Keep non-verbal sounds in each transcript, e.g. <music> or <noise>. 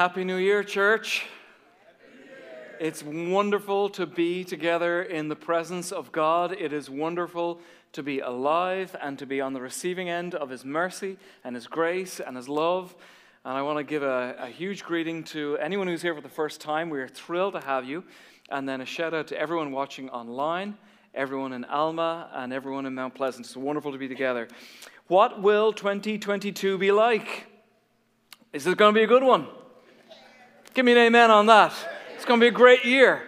Happy New Year, church. It's wonderful to be together in the presence of God. It is wonderful to be alive and to be on the receiving end of His mercy and His grace and His love. And I want to give a, a huge greeting to anyone who's here for the first time. We are thrilled to have you. And then a shout out to everyone watching online, everyone in Alma, and everyone in Mount Pleasant. It's wonderful to be together. What will 2022 be like? Is it going to be a good one? Give me an amen on that. It's going to be a great year.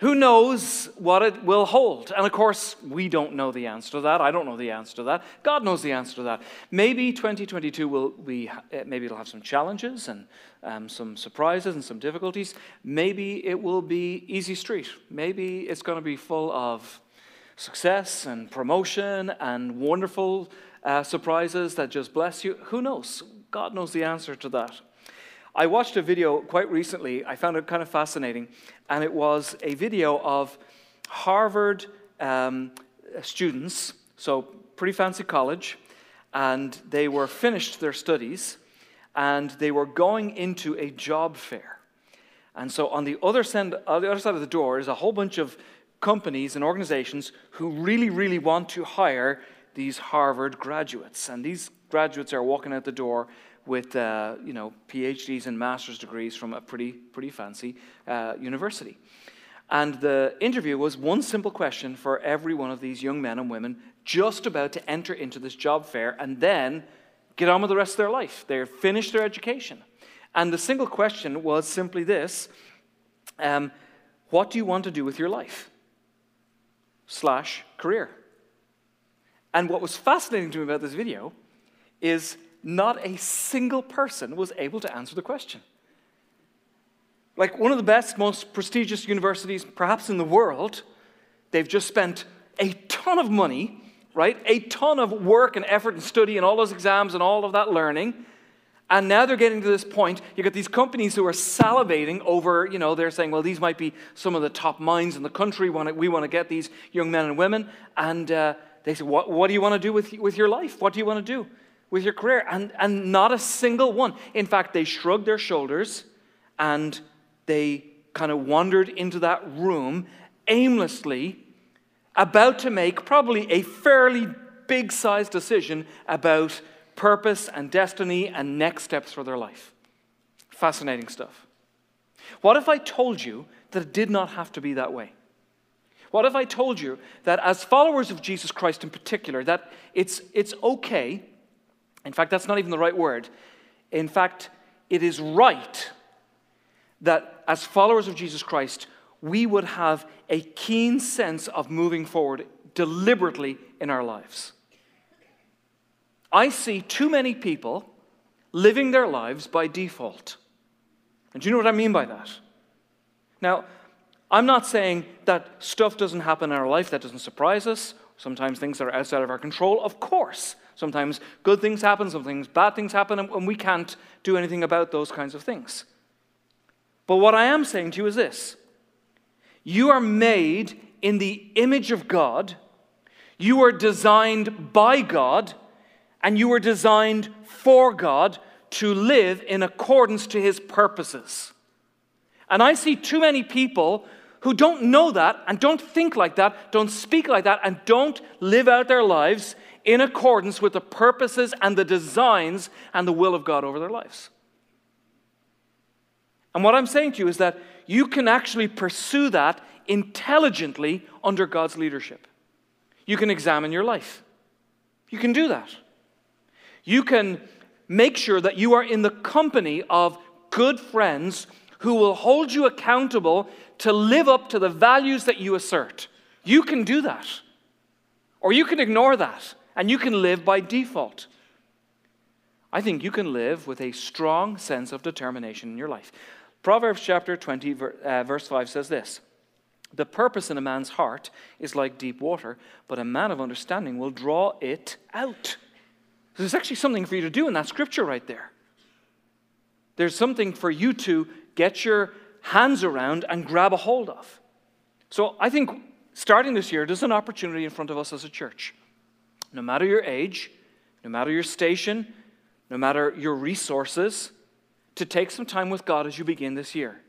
Who knows what it will hold? And of course, we don't know the answer to that. I don't know the answer to that. God knows the answer to that. Maybe 2022 will be, eh, maybe it'll have some challenges and um, some surprises and some difficulties. Maybe it will be easy street. Maybe it's going to be full of success and promotion and wonderful uh, surprises that just bless you. Who knows? God knows the answer to that. I watched a video quite recently. I found it kind of fascinating. And it was a video of Harvard um, students, so pretty fancy college, and they were finished their studies and they were going into a job fair. And so on the other side, on the other side of the door is a whole bunch of companies and organizations who really, really want to hire these Harvard graduates. And these graduates are walking out the door with uh, you know, PhDs and master's degrees from a pretty, pretty fancy uh, university. And the interview was one simple question for every one of these young men and women just about to enter into this job fair and then get on with the rest of their life. They're finished their education. And the single question was simply this um, What do you want to do with your life? Slash career. And what was fascinating to me about this video is not a single person was able to answer the question. Like one of the best, most prestigious universities, perhaps in the world, they've just spent a ton of money, right? A ton of work and effort and study and all those exams and all of that learning. And now they're getting to this point. You've got these companies who are salivating over, you know, they're saying, well, these might be some of the top minds in the country. We want to get these young men and women. And uh, they say, what, what do you want to do with, with your life? What do you want to do? With your career. And, and not a single one. In fact, they shrugged their shoulders and they kind of wandered into that room aimlessly, about to make probably a fairly big sized decision about purpose and destiny and next steps for their life. Fascinating stuff. What if I told you that it did not have to be that way? What if I told you that as followers of Jesus Christ in particular, that it's, it's okay in fact, that's not even the right word. In fact, it is right that as followers of Jesus Christ, we would have a keen sense of moving forward deliberately in our lives. I see too many people living their lives by default. And do you know what I mean by that? Now, I'm not saying that stuff doesn't happen in our life that doesn't surprise us. Sometimes things are outside of our control. Of course. Sometimes good things happen, sometimes bad things happen, and we can't do anything about those kinds of things. But what I am saying to you is this you are made in the image of God, you are designed by God, and you are designed for God to live in accordance to his purposes. And I see too many people who don't know that and don't think like that, don't speak like that, and don't live out their lives in accordance with the purposes and the designs and the will of God over their lives. And what I'm saying to you is that you can actually pursue that intelligently under God's leadership. You can examine your life. You can do that. You can make sure that you are in the company of good friends who will hold you accountable to live up to the values that you assert. You can do that. Or you can ignore that and you can live by default. I think you can live with a strong sense of determination in your life. Proverbs chapter 20, uh, verse 5 says this The purpose in a man's heart is like deep water, but a man of understanding will draw it out. So there's actually something for you to do in that scripture right there. There's something for you to get your hands around and grab a hold of. So I think starting this year, there's an opportunity in front of us as a church no matter your age, no matter your station, no matter your resources, to take some time with God as you begin this year.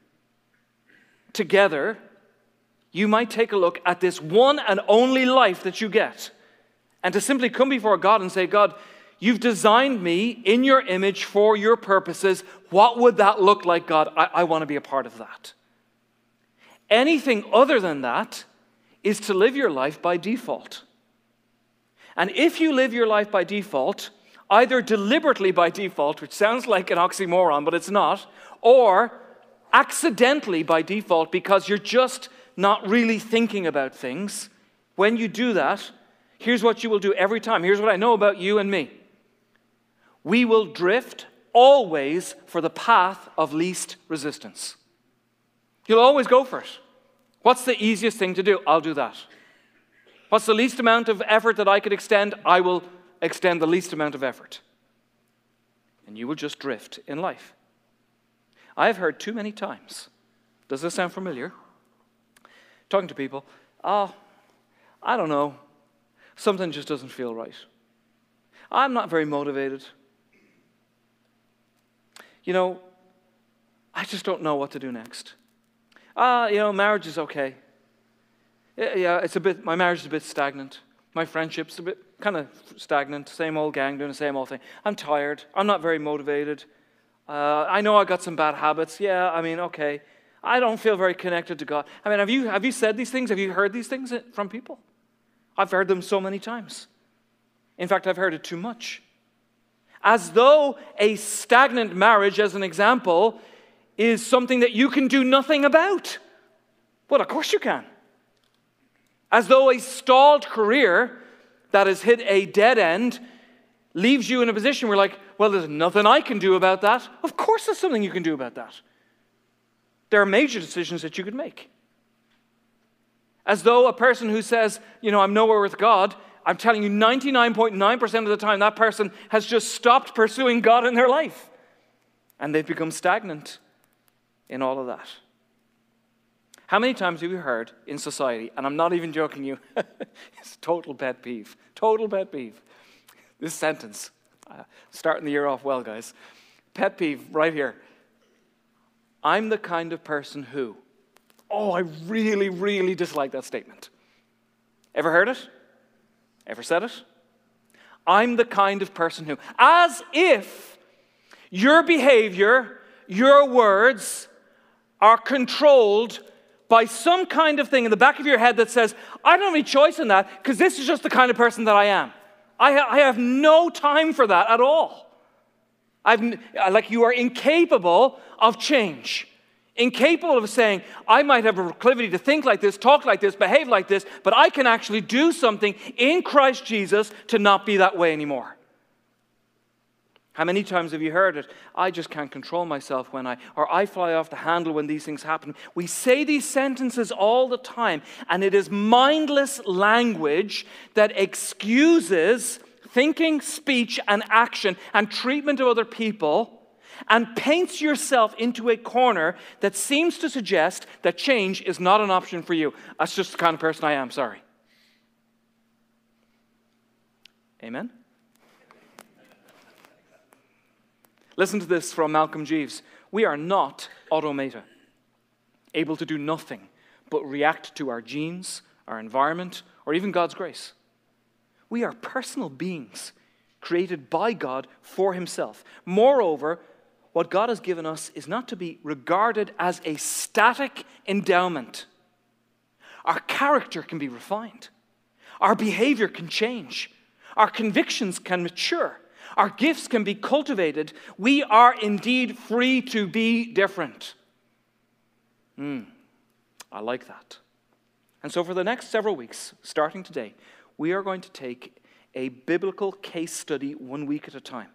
Together, you might take a look at this one and only life that you get and to simply come before God and say, God, you've designed me in your image for your purposes. What would that look like, God? I, I want to be a part of that. Anything other than that is to live your life by default. And if you live your life by default, either deliberately by default, which sounds like an oxymoron, but it's not, or accidentally by default because you're just not really thinking about things, when you do that, here's what you will do every time. Here's what I know about you and me we will drift always for the path of least resistance. You'll always go for it. What's the easiest thing to do? I'll do that. What's the least amount of effort that I could extend? I will extend the least amount of effort. And you will just drift in life. I've heard too many times. Does this sound familiar? Talking to people, oh, I don't know. Something just doesn't feel right. I'm not very motivated. You know, I just don't know what to do next. Ah, uh, you know, marriage is okay. Yeah, it's a bit, my marriage is a bit stagnant. My friendship's a bit kind of stagnant. Same old gang doing the same old thing. I'm tired. I'm not very motivated. Uh, I know I got some bad habits. Yeah, I mean, okay. I don't feel very connected to God. I mean, have you, have you said these things? Have you heard these things from people? I've heard them so many times. In fact, I've heard it too much. As though a stagnant marriage, as an example, is something that you can do nothing about. Well, of course you can. As though a stalled career that has hit a dead end leaves you in a position where, like, well, there's nothing I can do about that. Of course, there's something you can do about that. There are major decisions that you could make. As though a person who says, you know, I'm nowhere with God, I'm telling you, 99.9% of the time, that person has just stopped pursuing God in their life. And they've become stagnant in all of that. How many times have you heard in society, and I'm not even joking you, <laughs> it's total pet peeve, total pet peeve. This sentence, uh, starting the year off well, guys. Pet peeve right here. I'm the kind of person who. Oh, I really, really dislike that statement. Ever heard it? Ever said it? I'm the kind of person who, as if your behavior, your words are controlled by some kind of thing in the back of your head that says, I don't have any choice in that because this is just the kind of person that I am. I, ha- I have no time for that at all. I've, like you are incapable of change, incapable of saying, I might have a proclivity to think like this, talk like this, behave like this, but I can actually do something in Christ Jesus to not be that way anymore. How many times have you heard it? I just can't control myself when I, or I fly off the handle when these things happen. We say these sentences all the time, and it is mindless language that excuses thinking, speech, and action and treatment of other people and paints yourself into a corner that seems to suggest that change is not an option for you. That's just the kind of person I am, sorry. Amen? Listen to this from Malcolm Jeeves. We are not automata, able to do nothing but react to our genes, our environment, or even God's grace. We are personal beings created by God for Himself. Moreover, what God has given us is not to be regarded as a static endowment. Our character can be refined, our behavior can change, our convictions can mature, our gifts can be cultivated. We are indeed free to be different. Mm, I like that. And so, for the next several weeks, starting today, we are going to take a biblical case study one week at a time.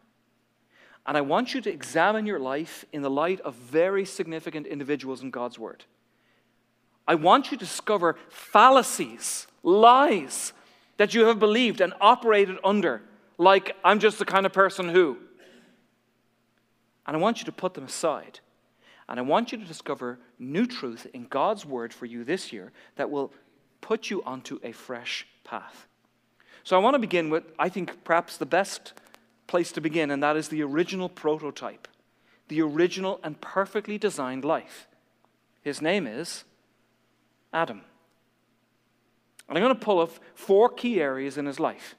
And I want you to examine your life in the light of very significant individuals in God's Word. I want you to discover fallacies, lies that you have believed and operated under like I'm just the kind of person who. And I want you to put them aside. And I want you to discover new truth in God's word for you this year that will put you onto a fresh path. So I want to begin with, I think, perhaps the best place to begin, and that is the original prototype. the original and perfectly designed life. His name is Adam. And I'm going to pull up four key areas in his life.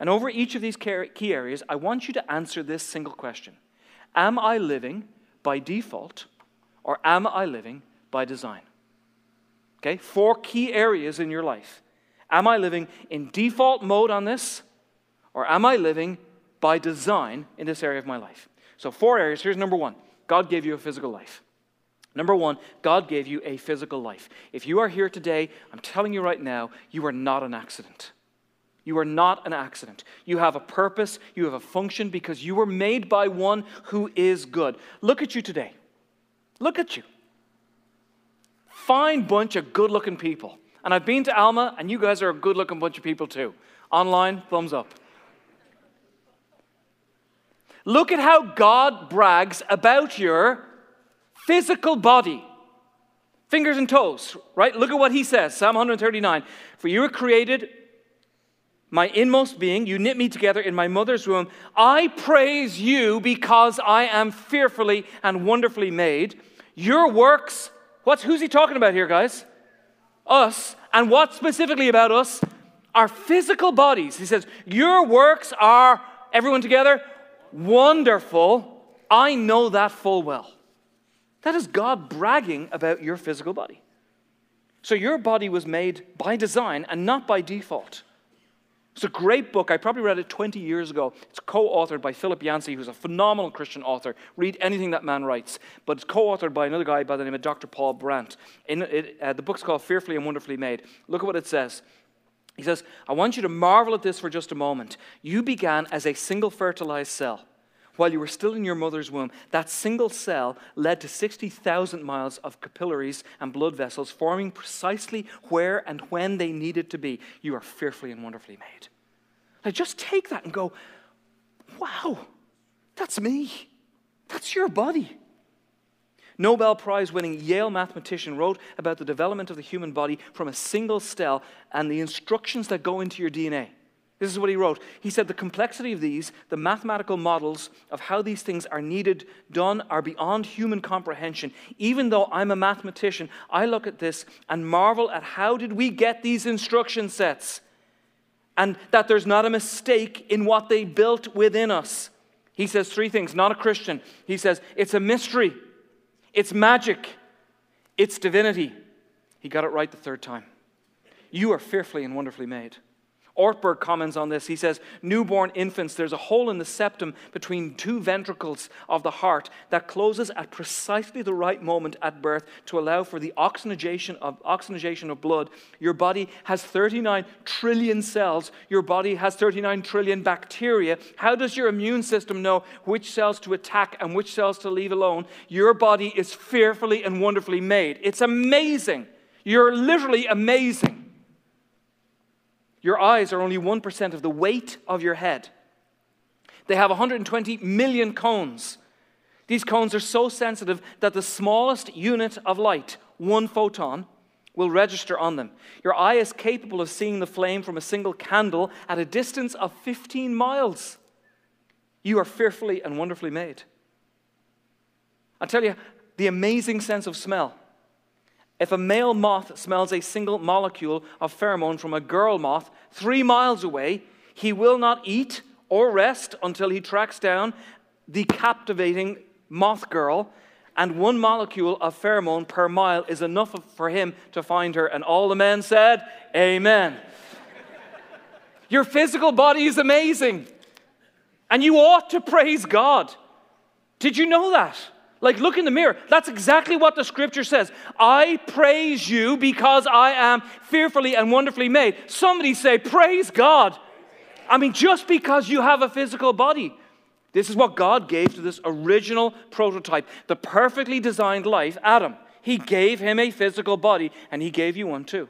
And over each of these key areas, I want you to answer this single question Am I living by default or am I living by design? Okay, four key areas in your life. Am I living in default mode on this or am I living by design in this area of my life? So, four areas. Here's number one God gave you a physical life. Number one, God gave you a physical life. If you are here today, I'm telling you right now, you are not an accident. You are not an accident. You have a purpose, you have a function because you were made by one who is good. Look at you today. Look at you. Fine bunch of good looking people. And I've been to Alma, and you guys are a good looking bunch of people too. Online, thumbs up. Look at how God brags about your physical body. Fingers and toes, right? Look at what he says Psalm 139 For you were created, my inmost being, you knit me together in my mother's womb. I praise you because I am fearfully and wonderfully made. Your works, what's who's he talking about here, guys? Us. And what specifically about us? Our physical bodies. He says, Your works are, everyone together, wonderful. I know that full well. That is God bragging about your physical body. So your body was made by design and not by default. It's a great book. I probably read it 20 years ago. It's co authored by Philip Yancey, who's a phenomenal Christian author. Read anything that man writes. But it's co authored by another guy by the name of Dr. Paul Brand. In it, uh, the book's called Fearfully and Wonderfully Made. Look at what it says. He says, I want you to marvel at this for just a moment. You began as a single fertilized cell while you were still in your mother's womb, that single cell led to 60,000 miles of capillaries and blood vessels forming precisely where and when they needed to be. You are fearfully and wonderfully made. Now just take that and go, wow, that's me. That's your body. Nobel Prize winning Yale mathematician wrote about the development of the human body from a single cell and the instructions that go into your DNA. This is what he wrote. He said, The complexity of these, the mathematical models of how these things are needed, done, are beyond human comprehension. Even though I'm a mathematician, I look at this and marvel at how did we get these instruction sets? And that there's not a mistake in what they built within us. He says three things, not a Christian. He says, It's a mystery, it's magic, it's divinity. He got it right the third time. You are fearfully and wonderfully made. Ortberg comments on this. He says, Newborn infants, there's a hole in the septum between two ventricles of the heart that closes at precisely the right moment at birth to allow for the oxygenation of, oxygenation of blood. Your body has 39 trillion cells. Your body has 39 trillion bacteria. How does your immune system know which cells to attack and which cells to leave alone? Your body is fearfully and wonderfully made. It's amazing. You're literally amazing. Your eyes are only 1% of the weight of your head. They have 120 million cones. These cones are so sensitive that the smallest unit of light, one photon, will register on them. Your eye is capable of seeing the flame from a single candle at a distance of 15 miles. You are fearfully and wonderfully made. I'll tell you the amazing sense of smell. If a male moth smells a single molecule of pheromone from a girl moth three miles away, he will not eat or rest until he tracks down the captivating moth girl. And one molecule of pheromone per mile is enough for him to find her. And all the men said, Amen. <laughs> Your physical body is amazing. And you ought to praise God. Did you know that? Like, look in the mirror. That's exactly what the scripture says. I praise you because I am fearfully and wonderfully made. Somebody say, Praise God. I mean, just because you have a physical body. This is what God gave to this original prototype, the perfectly designed life, Adam. He gave him a physical body, and he gave you one too.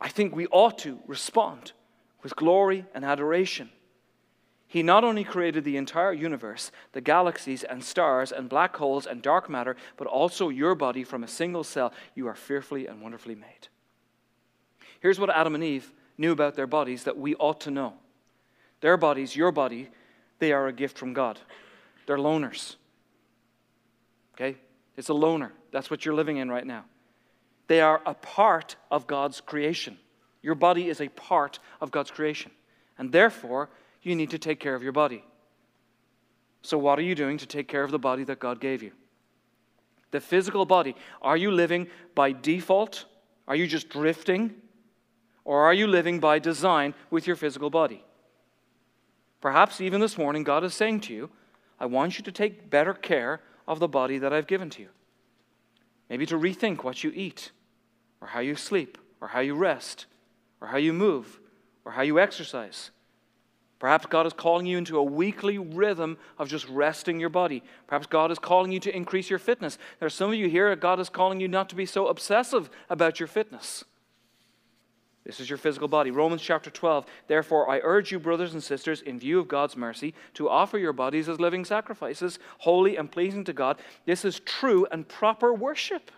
I think we ought to respond with glory and adoration he not only created the entire universe, the galaxies and stars and black holes and dark matter, but also your body from a single cell. You are fearfully and wonderfully made. Here's what Adam and Eve knew about their bodies that we ought to know their bodies, your body, they are a gift from God. They're loaners. Okay? It's a loaner. That's what you're living in right now. They are a part of God's creation. Your body is a part of God's creation. And therefore, you need to take care of your body. So, what are you doing to take care of the body that God gave you? The physical body. Are you living by default? Are you just drifting? Or are you living by design with your physical body? Perhaps even this morning, God is saying to you, I want you to take better care of the body that I've given to you. Maybe to rethink what you eat, or how you sleep, or how you rest, or how you move, or how you exercise. Perhaps God is calling you into a weekly rhythm of just resting your body. Perhaps God is calling you to increase your fitness. There are some of you here, God is calling you not to be so obsessive about your fitness. This is your physical body. Romans chapter 12. Therefore, I urge you, brothers and sisters, in view of God's mercy, to offer your bodies as living sacrifices, holy and pleasing to God. This is true and proper worship.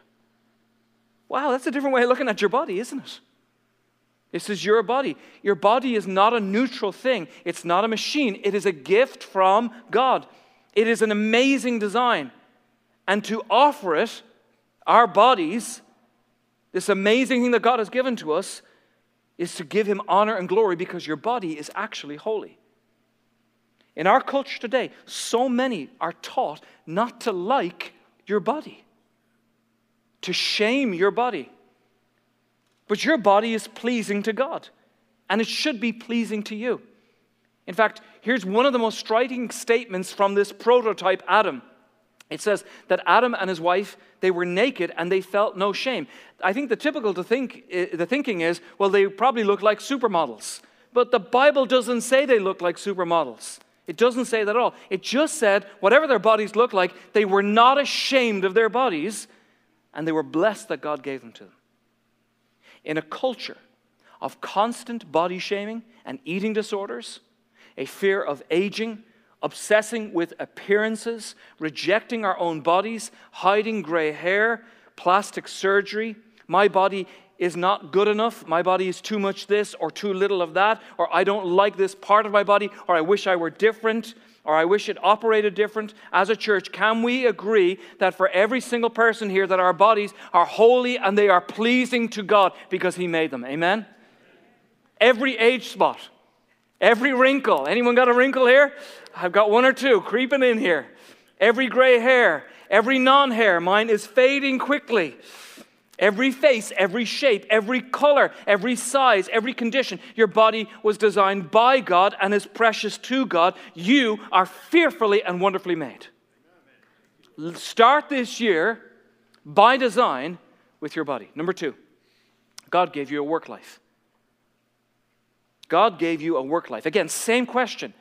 Wow, that's a different way of looking at your body, isn't it? This is your body. Your body is not a neutral thing, it's not a machine. It is a gift from God. It is an amazing design. And to offer it, our bodies, this amazing thing that God has given to us, is to give him honor and glory because your body is actually holy. In our culture today, so many are taught not to like your body, to shame your body. But your body is pleasing to God, and it should be pleasing to you. In fact, here's one of the most striking statements from this prototype Adam. It says that Adam and his wife, they were naked and they felt no shame. I think the typical to think, eh, the thinking is, well, they probably look like supermodels. But the Bible doesn't say they look like supermodels. It doesn't say that at all. It just said, whatever their bodies looked like, they were not ashamed of their bodies and they were blessed that God gave them to them. In a culture of constant body shaming and eating disorders, a fear of aging, obsessing with appearances, rejecting our own bodies, hiding gray hair, plastic surgery. My body is not good enough. My body is too much this or too little of that, or I don't like this part of my body, or I wish I were different, or I wish it operated different. As a church, can we agree that for every single person here that our bodies are holy and they are pleasing to God because he made them? Amen. Every age spot Every wrinkle. Anyone got a wrinkle here? I've got one or two creeping in here. Every gray hair, every non hair. Mine is fading quickly. Every face, every shape, every color, every size, every condition. Your body was designed by God and is precious to God. You are fearfully and wonderfully made. Start this year by design with your body. Number two, God gave you a work life. God gave you a work life. Again, same question.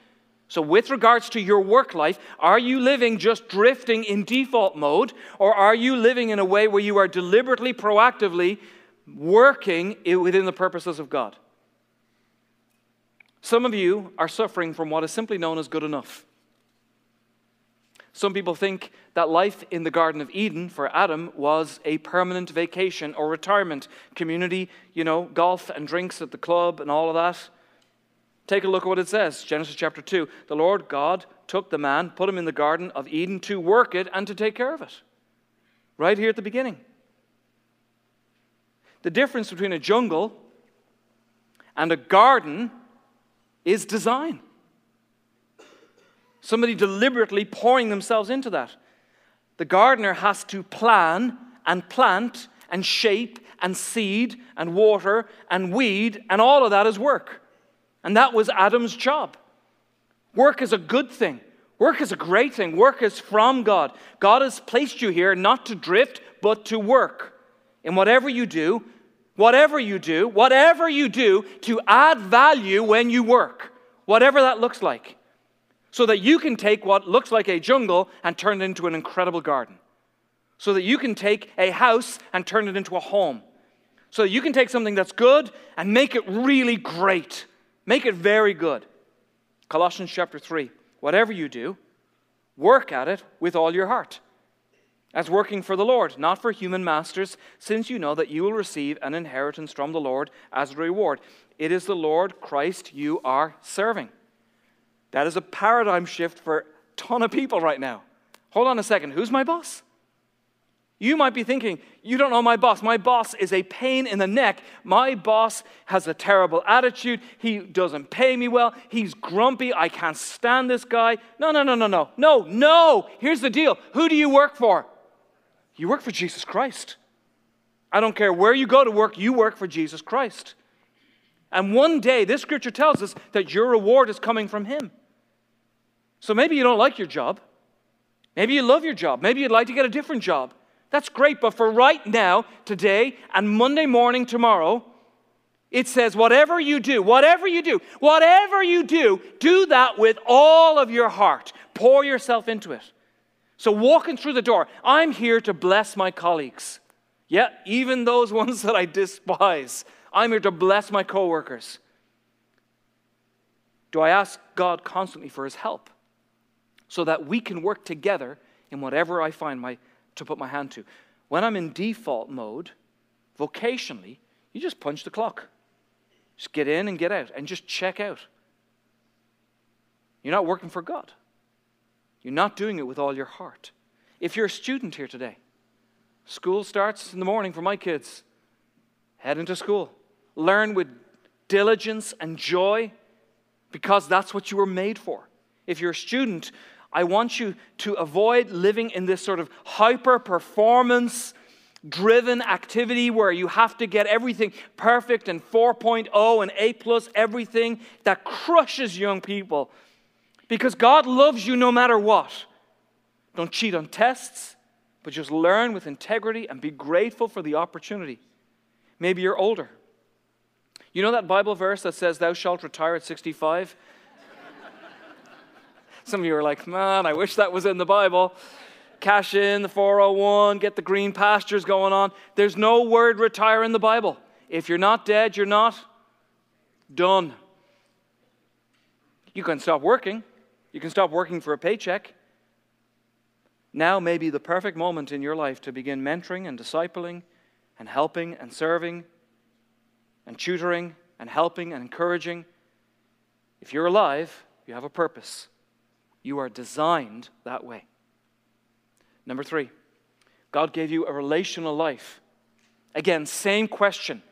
So, with regards to your work life, are you living just drifting in default mode, or are you living in a way where you are deliberately, proactively working within the purposes of God? Some of you are suffering from what is simply known as good enough. Some people think that life in the Garden of Eden for Adam was a permanent vacation or retirement community, you know, golf and drinks at the club and all of that. Take a look at what it says Genesis chapter 2. The Lord God took the man, put him in the Garden of Eden to work it and to take care of it. Right here at the beginning. The difference between a jungle and a garden is design. Somebody deliberately pouring themselves into that. The gardener has to plan and plant and shape and seed and water and weed, and all of that is work. And that was Adam's job. Work is a good thing. Work is a great thing. Work is from God. God has placed you here not to drift, but to work. In whatever you do, whatever you do, whatever you do, to add value when you work, whatever that looks like, so that you can take what looks like a jungle and turn it into an incredible garden, so that you can take a house and turn it into a home, so that you can take something that's good and make it really great. Make it very good. Colossians chapter 3. Whatever you do, work at it with all your heart, as working for the Lord, not for human masters, since you know that you will receive an inheritance from the Lord as a reward. It is the Lord Christ you are serving. That is a paradigm shift for a ton of people right now. Hold on a second. Who's my boss? You might be thinking, you don't know my boss. My boss is a pain in the neck. My boss has a terrible attitude. He doesn't pay me well. He's grumpy. I can't stand this guy. No, no, no, no, no. No, no. Here's the deal who do you work for? You work for Jesus Christ. I don't care where you go to work, you work for Jesus Christ. And one day, this scripture tells us that your reward is coming from Him. So maybe you don't like your job. Maybe you love your job. Maybe you'd like to get a different job. That's great, but for right now, today, and Monday morning, tomorrow, it says, whatever you do, whatever you do, whatever you do, do that with all of your heart. Pour yourself into it. So, walking through the door, I'm here to bless my colleagues. Yeah, even those <laughs> ones that I despise. I'm here to bless my coworkers. Do I ask God constantly for his help so that we can work together in whatever I find my to put my hand to. When I'm in default mode, vocationally, you just punch the clock. Just get in and get out and just check out. You're not working for God. You're not doing it with all your heart. If you're a student here today, school starts in the morning for my kids. Head into school. Learn with diligence and joy because that's what you were made for. If you're a student, I want you to avoid living in this sort of hyper performance driven activity where you have to get everything perfect and 4.0 and A plus everything that crushes young people. Because God loves you no matter what. Don't cheat on tests, but just learn with integrity and be grateful for the opportunity. Maybe you're older. You know that Bible verse that says, Thou shalt retire at 65? Some of you are like, man, I wish that was in the Bible. Cash in the 401, get the green pastures going on. There's no word retire in the Bible. If you're not dead, you're not done. You can stop working. You can stop working for a paycheck. Now may be the perfect moment in your life to begin mentoring and discipling and helping and serving and tutoring and helping and encouraging. If you're alive, you have a purpose. You are designed that way. Number three, God gave you a relational life. Again, same question.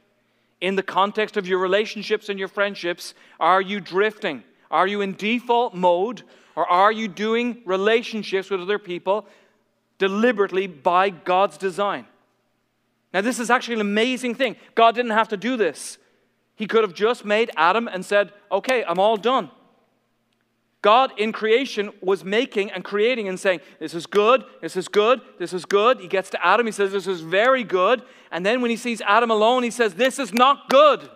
In the context of your relationships and your friendships, are you drifting? Are you in default mode? Or are you doing relationships with other people deliberately by God's design? Now, this is actually an amazing thing. God didn't have to do this. He could have just made Adam and said, Okay, I'm all done. God in creation was making and creating and saying, This is good, this is good, this is good. He gets to Adam, he says, This is very good. And then when he sees Adam alone, he says, This is not good.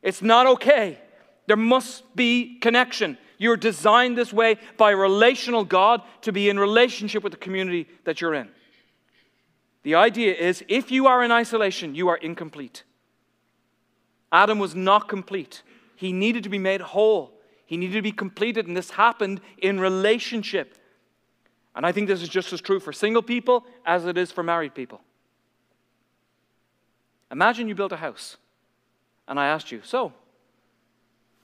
It's not okay. There must be connection. You're designed this way by a relational God to be in relationship with the community that you're in. The idea is if you are in isolation, you are incomplete. Adam was not complete, he needed to be made whole. He needed to be completed, and this happened in relationship. And I think this is just as true for single people as it is for married people. Imagine you built a house, and I asked you, so,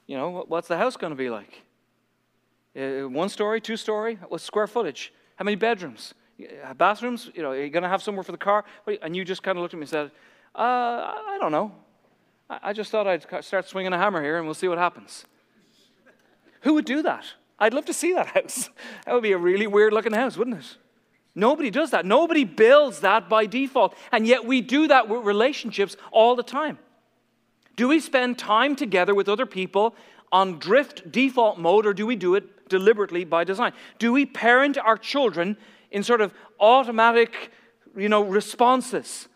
you know, what's the house going to be like? One story, two story? What's square footage? How many bedrooms? Uh, bathrooms? You know, are you going to have somewhere for the car? And you just kind of looked at me and said, uh, I don't know. I just thought I'd start swinging a hammer here and we'll see what happens. Who would do that? I'd love to see that <laughs> house. That would be a really weird looking house, wouldn't it? Nobody does that. Nobody builds that by default. And yet we do that with relationships all the time. Do we spend time together with other people on drift default mode or do we do it deliberately by design? Do we parent our children in sort of automatic, you know, responses?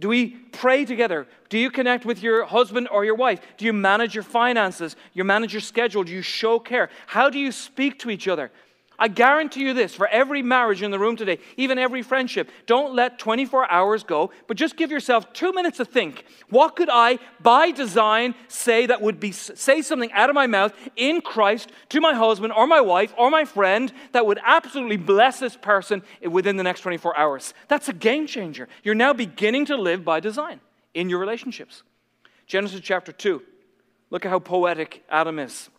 Do we pray together? Do you connect with your husband or your wife? Do you manage your finances? You manage your schedule? Do you show care? How do you speak to each other? I guarantee you this for every marriage in the room today, even every friendship, don't let 24 hours go, but just give yourself two minutes to think. What could I, by design, say that would be say something out of my mouth in Christ to my husband or my wife or my friend that would absolutely bless this person within the next 24 hours? That's a game changer. You're now beginning to live by design in your relationships. Genesis chapter 2. Look at how poetic Adam is.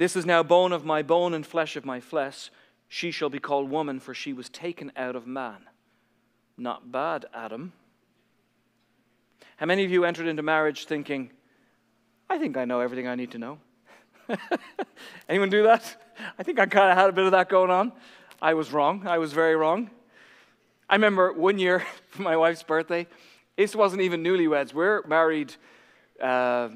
This is now bone of my bone and flesh of my flesh. She shall be called woman, for she was taken out of man. Not bad, Adam. How many of you entered into marriage thinking, I think I know everything I need to know? <laughs> Anyone do that? I think I kind of had a bit of that going on. I was wrong. I was very wrong. I remember one year <laughs> for my wife's birthday, this wasn't even newlyweds. We're married uh,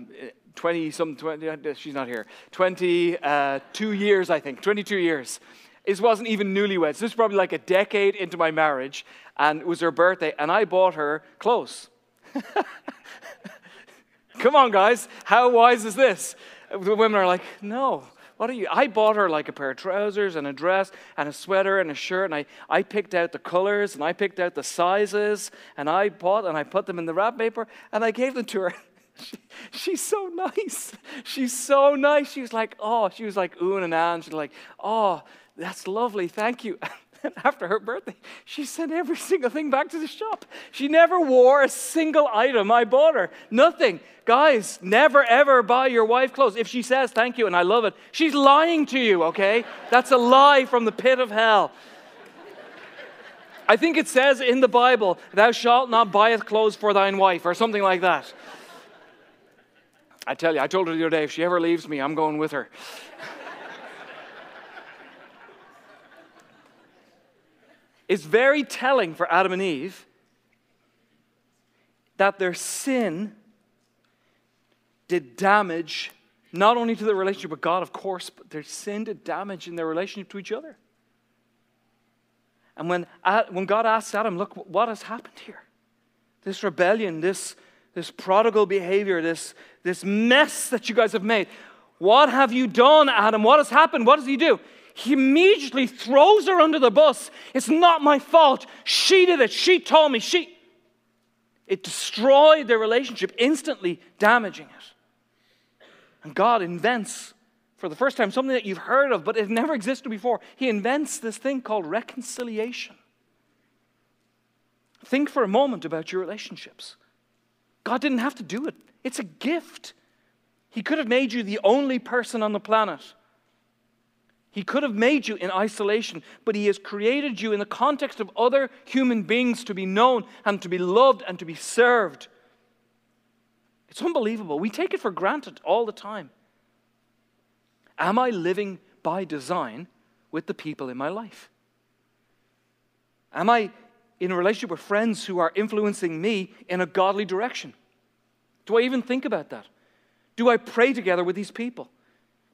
20 some 20 uh, she's not here. 22 uh, years i think. 22 years. This wasn't even newlyweds. This was probably like a decade into my marriage and it was her birthday and i bought her clothes. <laughs> Come on guys. How wise is this? The women are like no. What are you? I bought her like a pair of trousers and a dress and a sweater and a shirt and i, I picked out the colors and i picked out the sizes and i bought and i put them in the wrap paper and i gave them to her <laughs> she, she's so nice. She's so nice. She was like, oh, she was like oohing and ahhing. She's like, oh, that's lovely. Thank you. <laughs> And after her birthday, she sent every single thing back to the shop. She never wore a single item I bought her. Nothing. Guys, never ever buy your wife clothes. If she says thank you and I love it, she's lying to you, okay? That's a lie from the pit of hell. I think it says in the Bible, Thou shalt not buyeth clothes for thine wife, or something like that. I tell you, I told her the other day, if she ever leaves me, I'm going with her. it's very telling for Adam and Eve that their sin did damage not only to their relationship with God, of course, but their sin did damage in their relationship to each other. And when, when God asked Adam, Look, what has happened here? This rebellion, this this prodigal behavior, this, this mess that you guys have made. What have you done, Adam? What has happened? What does he do? He immediately throws her under the bus. It's not my fault. She did it. She told me. She. It destroyed their relationship, instantly damaging it. And God invents, for the first time, something that you've heard of, but it never existed before. He invents this thing called reconciliation. Think for a moment about your relationships. God didn't have to do it, it's a gift. He could have made you the only person on the planet. He could have made you in isolation, but He has created you in the context of other human beings to be known and to be loved and to be served. It's unbelievable. We take it for granted all the time. Am I living by design with the people in my life? Am I in a relationship with friends who are influencing me in a godly direction? Do I even think about that? Do I pray together with these people?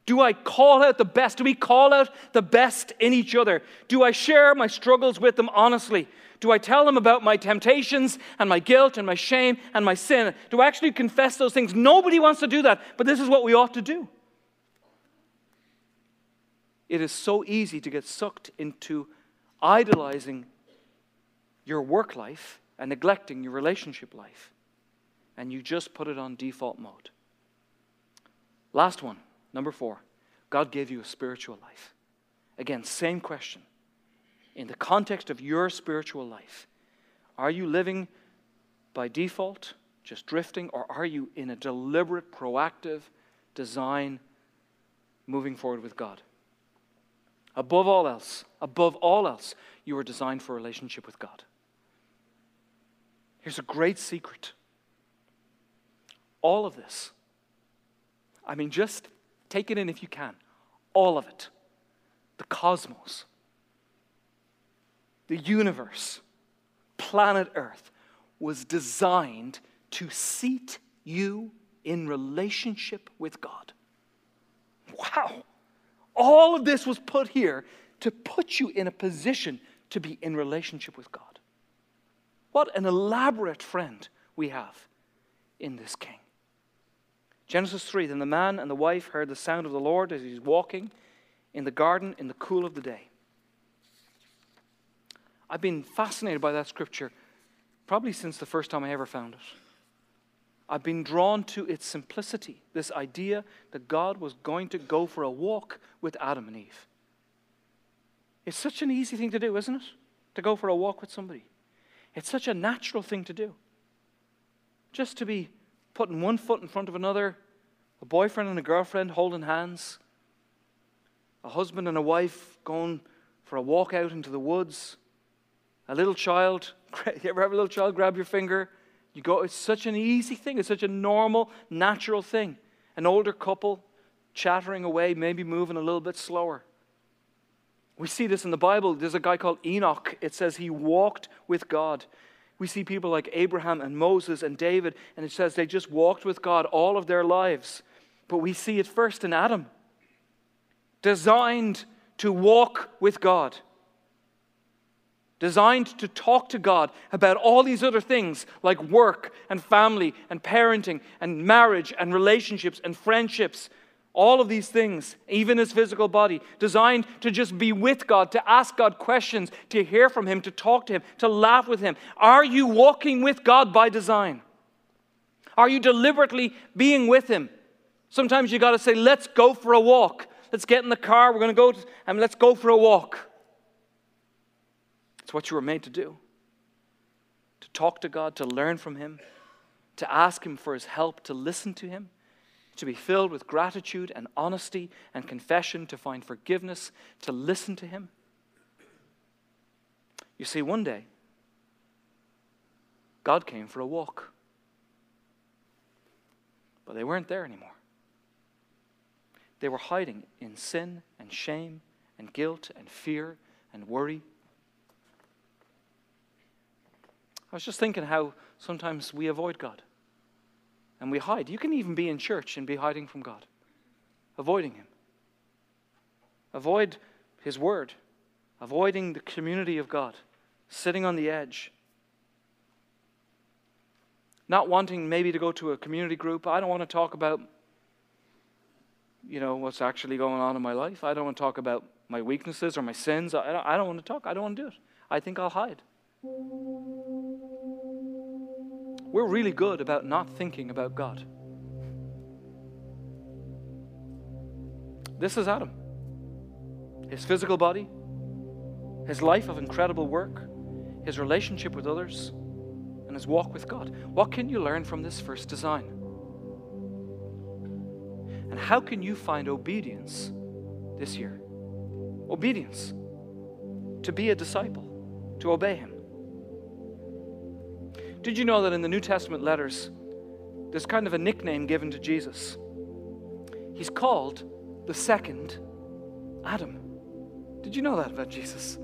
Do I call out the best? Do we call out the best in each other? Do I share my struggles with them honestly? Do I tell them about my temptations and my guilt and my shame and my sin? Do I actually confess those things? Nobody wants to do that, but this is what we ought to do. It is so easy to get sucked into idolizing your work life and neglecting your relationship life. And you just put it on default mode. Last one, number four. God gave you a spiritual life. Again, same question. In the context of your spiritual life, are you living by default, just drifting, or are you in a deliberate, proactive design moving forward with God? Above all else, above all else, you were designed for a relationship with God. Here's a great secret. All of this, I mean, just take it in if you can. All of it. The cosmos, the universe, planet Earth was designed to seat you in relationship with God. Wow. All of this was put here to put you in a position to be in relationship with God. What an elaborate friend we have in this king. Genesis 3 Then the man and the wife heard the sound of the Lord as he was walking in the garden in the cool of the day. I've been fascinated by that scripture probably since the first time I ever found it. I've been drawn to its simplicity, this idea that God was going to go for a walk with Adam and Eve. It's such an easy thing to do, isn't it? To go for a walk with somebody. It's such a natural thing to do. Just to be putting one foot in front of another, a boyfriend and a girlfriend holding hands, a husband and a wife going for a walk out into the woods, a little child. <laughs> You ever have a little child grab your finger? You go, it's such an easy thing. It's such a normal, natural thing. An older couple chattering away, maybe moving a little bit slower. We see this in the Bible. There's a guy called Enoch. It says he walked with God. We see people like Abraham and Moses and David, and it says they just walked with God all of their lives. But we see it first in Adam, designed to walk with God designed to talk to God about all these other things like work and family and parenting and marriage and relationships and friendships. All of these things, even his physical body, designed to just be with God, to ask God questions, to hear from Him, to talk to Him, to laugh with Him. Are you walking with God by design? Are you deliberately being with Him? Sometimes you got to say, let's go for a walk. Let's get in the car. We're going to go to, and let's go for a walk. It's what you were made to do to talk to God, to learn from Him, to ask Him for His help, to listen to Him, to be filled with gratitude and honesty and confession, to find forgiveness, to listen to Him. You see, one day, God came for a walk. But they weren't there anymore. They were hiding in sin and shame and guilt and fear and worry I was just thinking how sometimes we avoid God and we hide. You can even be in church and be hiding from God, avoiding Him. Avoid His Word, avoiding the community of God, sitting on the edge. Not wanting maybe to go to a community group. I don't want to talk about, you know, what's actually going on in my life. I don't want to talk about my weaknesses or my sins. I don't, I don't want to talk. I don't want to do it. I think I'll hide. We're really good about not thinking about God. This is Adam. His physical body, his life of incredible work, his relationship with others, and his walk with God. What can you learn from this first design? And how can you find obedience this year? Obedience. To be a disciple, to obey him. Did you know that in the New Testament letters, there's kind of a nickname given to Jesus? He's called the second Adam. Did you know that about Jesus?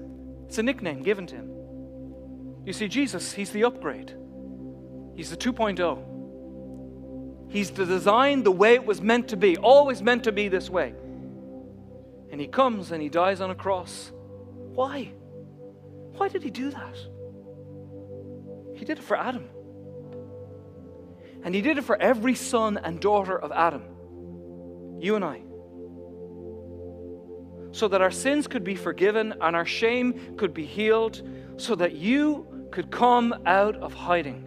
It's a nickname given to him. You see, Jesus, he's the upgrade, he's the 2.0. He's the design the way it was meant to be, always meant to be this way. And he comes and he dies on a cross. Why? Why did he do that? He did it for Adam. And He did it for every son and daughter of Adam, you and I. So that our sins could be forgiven and our shame could be healed, so that you could come out of hiding.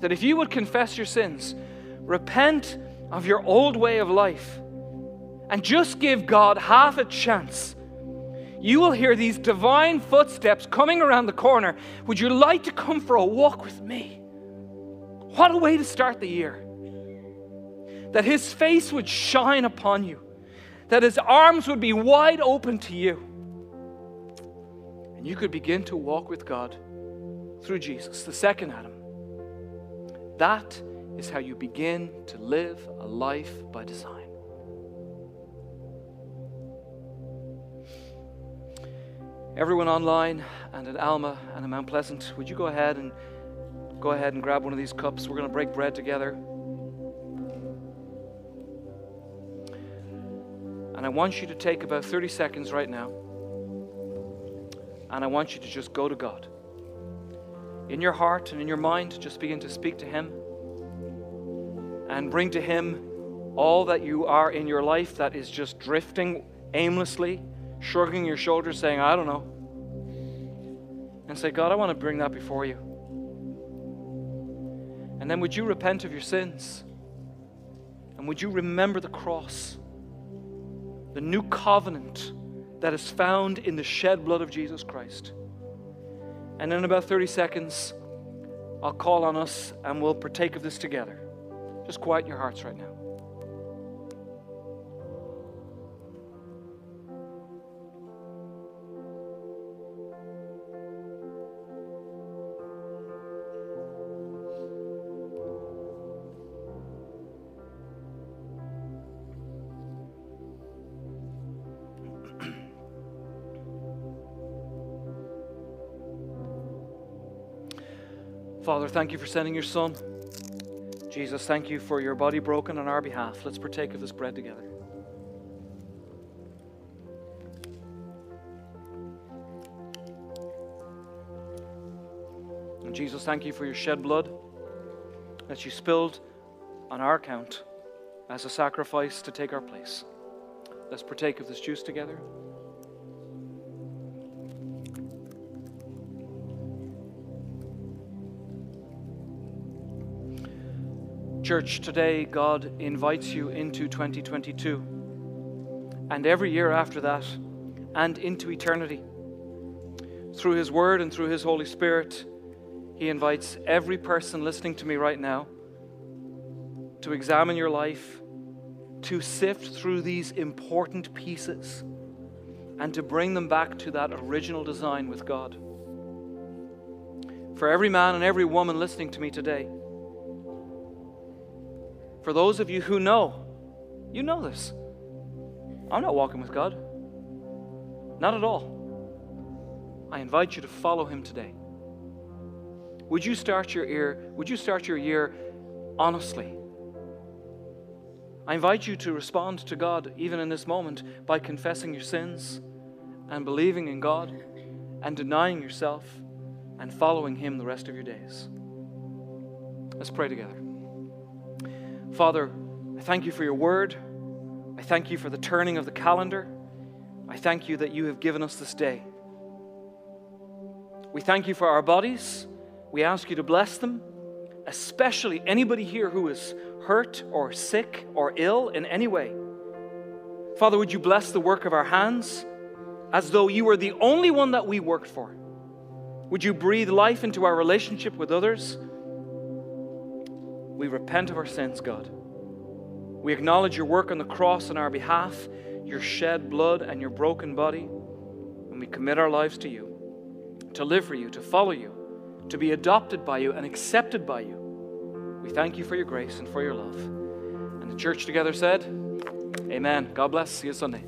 That if you would confess your sins, repent of your old way of life, and just give God half a chance you will hear these divine footsteps coming around the corner. Would you like to come for a walk with me? What a way to start the year! That his face would shine upon you, that his arms would be wide open to you, and you could begin to walk with God through Jesus, the second Adam. That is how you begin to live a life by design. Everyone online and at Alma and at Mount Pleasant, would you go ahead and go ahead and grab one of these cups? We're going to break bread together. And I want you to take about 30 seconds right now. And I want you to just go to God. In your heart and in your mind, just begin to speak to Him and bring to Him all that you are in your life that is just drifting aimlessly shrugging your shoulders, saying, I don't know. And say, God, I want to bring that before you. And then would you repent of your sins? And would you remember the cross, the new covenant that is found in the shed blood of Jesus Christ? And in about 30 seconds, I'll call on us and we'll partake of this together. Just quiet your hearts right now. Father, thank you for sending your Son. Jesus, thank you for your body broken on our behalf. Let's partake of this bread together. And Jesus, thank you for your shed blood that you spilled on our account as a sacrifice to take our place. Let's partake of this juice together. Church, today God invites you into 2022 and every year after that and into eternity. Through His Word and through His Holy Spirit, He invites every person listening to me right now to examine your life, to sift through these important pieces, and to bring them back to that original design with God. For every man and every woman listening to me today, for those of you who know, you know this. I'm not walking with God. Not at all. I invite you to follow him today. Would you start your year, would you start your year honestly? I invite you to respond to God even in this moment by confessing your sins and believing in God and denying yourself and following him the rest of your days. Let's pray together. Father, I thank you for your word. I thank you for the turning of the calendar. I thank you that you have given us this day. We thank you for our bodies. We ask you to bless them, especially anybody here who is hurt or sick or ill in any way. Father, would you bless the work of our hands as though you were the only one that we worked for? Would you breathe life into our relationship with others? We repent of our sins, God. We acknowledge your work on the cross on our behalf, your shed blood and your broken body, and we commit our lives to you to live for you, to follow you, to be adopted by you and accepted by you. We thank you for your grace and for your love. And the church together said, Amen. God bless. See you Sunday.